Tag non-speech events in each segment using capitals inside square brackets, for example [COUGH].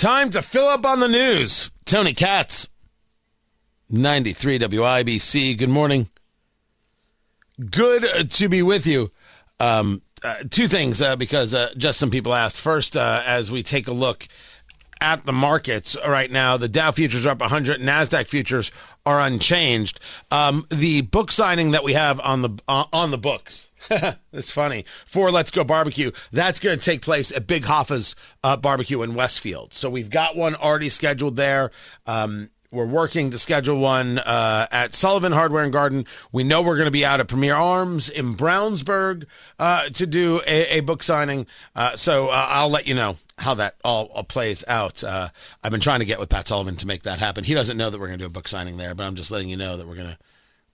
Time to fill up on the news. Tony Katz, 93 WIBC. Good morning. Good to be with you. Um, uh, two things uh, because uh, just some people asked. First, uh, as we take a look at the markets right now, the Dow futures are up 100, Nasdaq futures are unchanged. Um, the book signing that we have on the uh, on the books, [LAUGHS] it's funny for Let's Go Barbecue. That's going to take place at Big Hoffa's uh, Barbecue in Westfield. So we've got one already scheduled there. Um, we're working to schedule one uh, at Sullivan Hardware and Garden. We know we're going to be out at Premier Arms in Brownsburg uh, to do a, a book signing. Uh, so uh, I'll let you know how that all, all plays out. Uh, I've been trying to get with Pat Sullivan to make that happen. He doesn't know that we're going to do a book signing there, but I'm just letting you know that we're gonna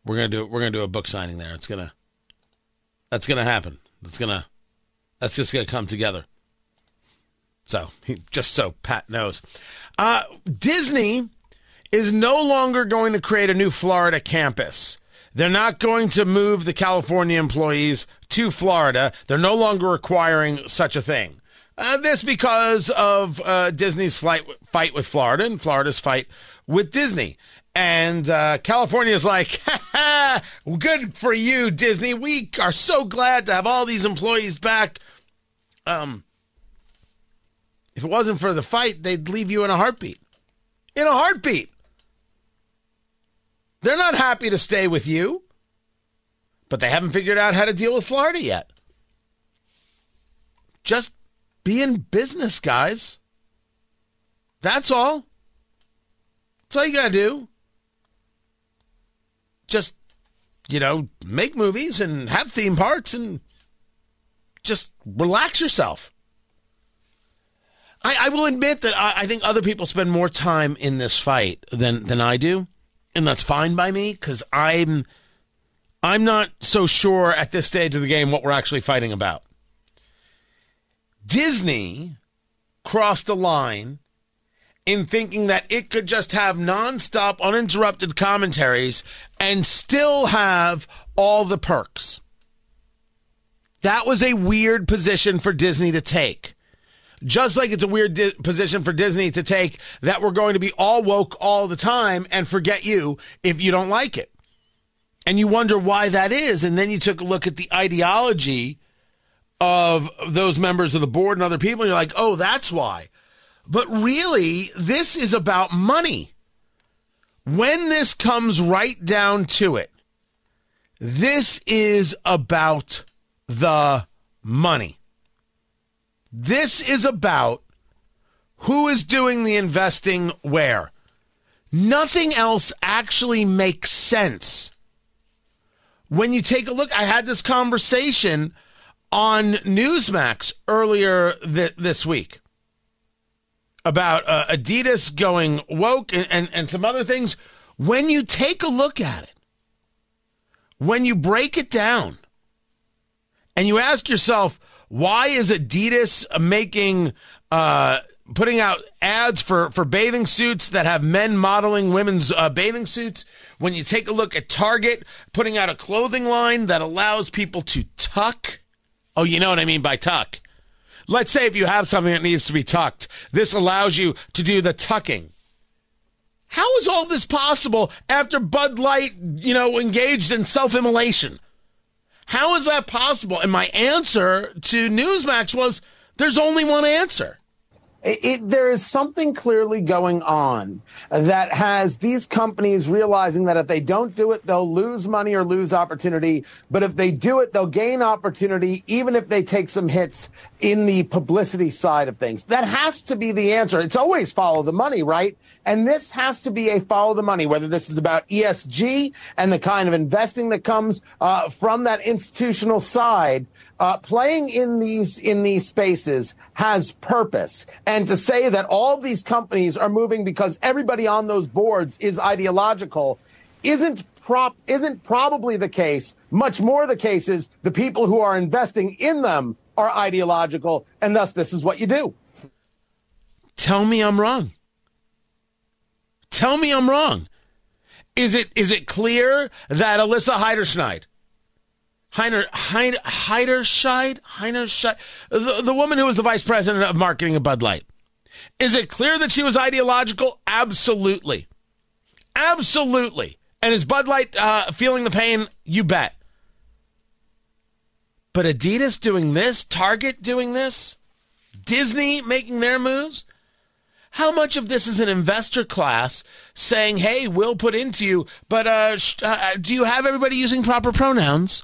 we're gonna do we're gonna do a book signing there. It's gonna that's gonna happen. That's gonna that's just gonna come together. So just so Pat knows, uh, Disney is no longer going to create a new Florida campus. They're not going to move the California employees to Florida. They're no longer requiring such a thing. Uh, this because of uh, Disney's flight, fight with Florida and Florida's fight with Disney. And uh, California is like, [LAUGHS] good for you, Disney. We are so glad to have all these employees back. Um, if it wasn't for the fight, they'd leave you in a heartbeat. In a heartbeat. They're not happy to stay with you, but they haven't figured out how to deal with Florida yet. Just be in business, guys. That's all. That's all you got to do. Just, you know, make movies and have theme parks and just relax yourself. I, I will admit that I, I think other people spend more time in this fight than, than I do and that's fine by me because I'm I'm not so sure at this stage of the game what we're actually fighting about. Disney crossed a line in thinking that it could just have nonstop, uninterrupted commentaries and still have all the perks. That was a weird position for Disney to take. Just like it's a weird di- position for Disney to take that we're going to be all woke all the time and forget you if you don't like it. And you wonder why that is. And then you took a look at the ideology of those members of the board and other people, and you're like, oh, that's why. But really, this is about money. When this comes right down to it, this is about the money. This is about who is doing the investing where. Nothing else actually makes sense. When you take a look, I had this conversation on Newsmax earlier th- this week about uh, Adidas going woke and, and, and some other things. When you take a look at it, when you break it down, and you ask yourself, why is Adidas making uh, putting out ads for for bathing suits that have men modeling women's uh, bathing suits? When you take a look at Target putting out a clothing line that allows people to tuck. Oh, you know what I mean by tuck. Let's say if you have something that needs to be tucked, this allows you to do the tucking. How is all this possible after Bud Light, you know, engaged in self-immolation? How is that possible? And my answer to Newsmax was there's only one answer. It, there is something clearly going on that has these companies realizing that if they don't do it, they'll lose money or lose opportunity. But if they do it, they'll gain opportunity, even if they take some hits in the publicity side of things. That has to be the answer. It's always follow the money, right? And this has to be a follow the money, whether this is about ESG and the kind of investing that comes uh, from that institutional side uh, playing in these in these spaces has purpose, and to say that all these companies are moving because everybody on those boards is ideological isn't prop isn't probably the case. Much more the case is the people who are investing in them are ideological, and thus this is what you do. Tell me I'm wrong. Tell me I'm wrong. Is it is it clear that Alyssa Heiderschneid, Heiner, Heiner, Heiderscheid, Heinerscheid, the, the woman who was the vice president of marketing of Bud Light, is it clear that she was ideological? Absolutely, absolutely. And is Bud Light uh, feeling the pain? You bet. But Adidas doing this, Target doing this, Disney making their moves. How much of this is an investor class saying, "Hey, we'll put into you," but uh, sh- uh, do you have everybody using proper pronouns?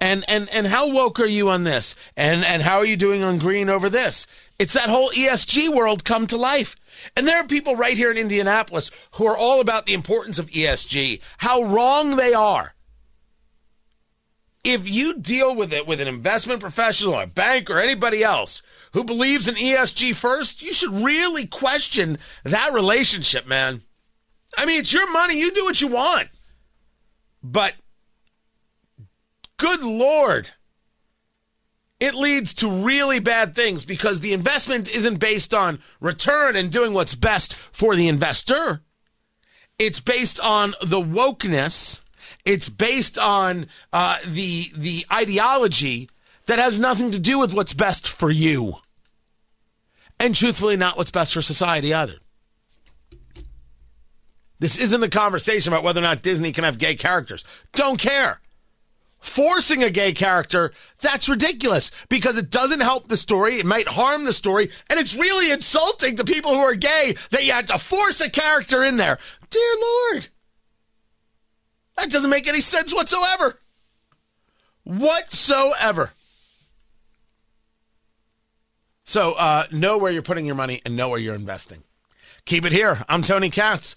And and and how woke are you on this? And and how are you doing on green over this? It's that whole ESG world come to life. And there are people right here in Indianapolis who are all about the importance of ESG, how wrong they are. If you deal with it with an investment professional, or a bank, or anybody else who believes in ESG first, you should really question that relationship, man. I mean, it's your money. You do what you want. But good Lord, it leads to really bad things because the investment isn't based on return and doing what's best for the investor. It's based on the wokeness. It's based on uh, the the ideology that has nothing to do with what's best for you. And truthfully, not what's best for society either. This isn't a conversation about whether or not Disney can have gay characters. Don't care. Forcing a gay character, that's ridiculous because it doesn't help the story. It might harm the story. And it's really insulting to people who are gay that you had to force a character in there. Dear Lord. That doesn't make any sense whatsoever. Whatsoever. So uh, know where you're putting your money and know where you're investing. Keep it here. I'm Tony Katz.